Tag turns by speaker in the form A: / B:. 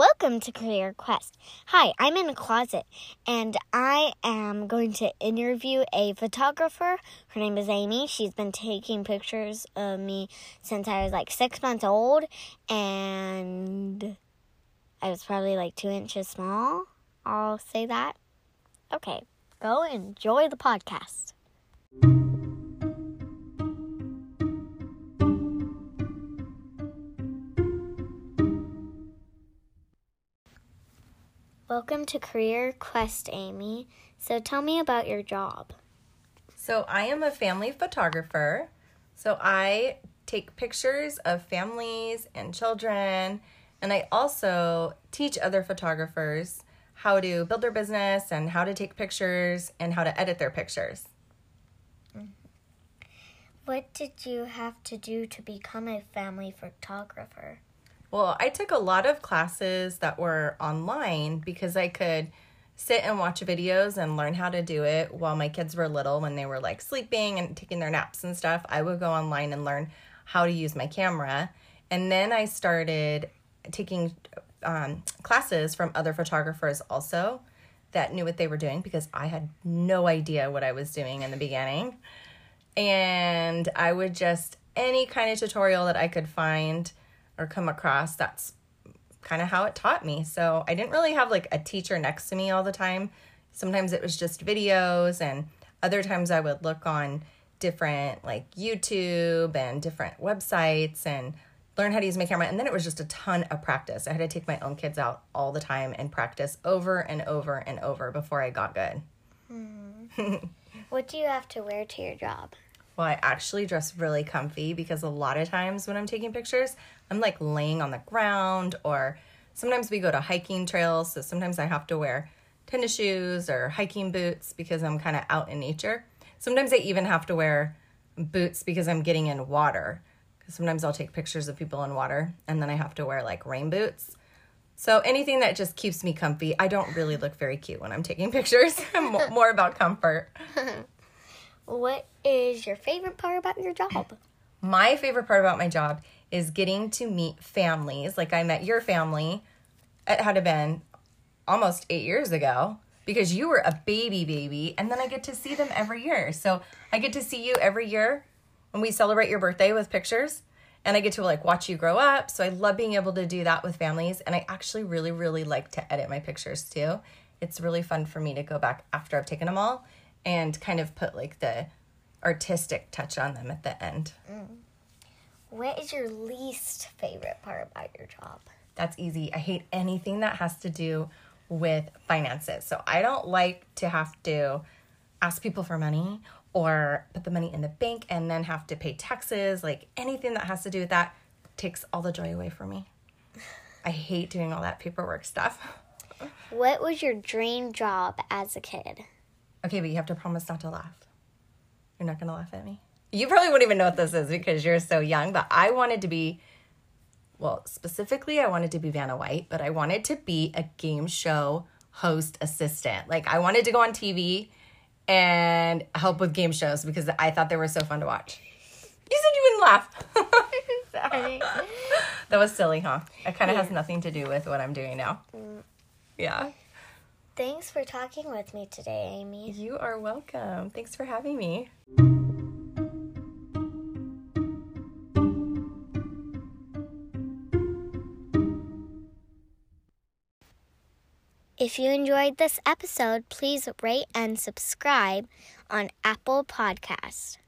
A: Welcome to Career Quest. Hi, I'm in a closet and I am going to interview a photographer. Her name is Amy. She's been taking pictures of me since I was like six months old and I was probably like two inches small. I'll say that. Okay, go enjoy the podcast. Welcome to Career Quest, Amy. So tell me about your job.
B: So, I am a family photographer. So, I take pictures of families and children, and I also teach other photographers how to build their business and how to take pictures and how to edit their pictures.
A: What did you have to do to become a family photographer?
B: Well, I took a lot of classes that were online because I could sit and watch videos and learn how to do it while my kids were little when they were like sleeping and taking their naps and stuff. I would go online and learn how to use my camera. And then I started taking um, classes from other photographers also that knew what they were doing because I had no idea what I was doing in the beginning. And I would just, any kind of tutorial that I could find or come across, that's kind of how it taught me. So I didn't really have like a teacher next to me all the time. Sometimes it was just videos, and other times I would look on different like YouTube and different websites and learn how to use my camera. And then it was just a ton of practice. I had to take my own kids out all the time and practice over and over and over before I got good. Hmm.
A: What do you have to wear to your job?
B: I actually dress really comfy because a lot of times when I'm taking pictures, I'm like laying on the ground, or sometimes we go to hiking trails. So sometimes I have to wear tennis shoes or hiking boots because I'm kind of out in nature. Sometimes I even have to wear boots because I'm getting in water. Because sometimes I'll take pictures of people in water and then I have to wear like rain boots. So anything that just keeps me comfy. I don't really look very cute when I'm taking pictures. I'm more about comfort.
A: What is your favorite part about your job?
B: My favorite part about my job is getting to meet families. Like I met your family. It had been almost eight years ago because you were a baby baby, and then I get to see them every year. So I get to see you every year when we celebrate your birthday with pictures, and I get to like watch you grow up. So I love being able to do that with families, and I actually really really like to edit my pictures too. It's really fun for me to go back after I've taken them all and kind of put like the artistic touch on them at the end. Mm.
A: What is your least favorite part about your job?
B: That's easy. I hate anything that has to do with finances. So I don't like to have to ask people for money or put the money in the bank and then have to pay taxes. Like anything that has to do with that takes all the joy away from me. I hate doing all that paperwork stuff.
A: What was your dream job as a kid?
B: Okay, but you have to promise not to laugh. You're not gonna laugh at me. You probably wouldn't even know what this is because you're so young, but I wanted to be, well, specifically, I wanted to be Vanna White, but I wanted to be a game show host assistant. Like, I wanted to go on TV and help with game shows because I thought they were so fun to watch. You said you wouldn't laugh.
A: Sorry.
B: that was silly, huh? It kind of has nothing to do with what I'm doing now. Mm. Yeah.
A: Thanks for talking with me today, Amy.
B: You are welcome. Thanks for having me.
A: If you enjoyed this episode, please rate and subscribe on Apple Podcast.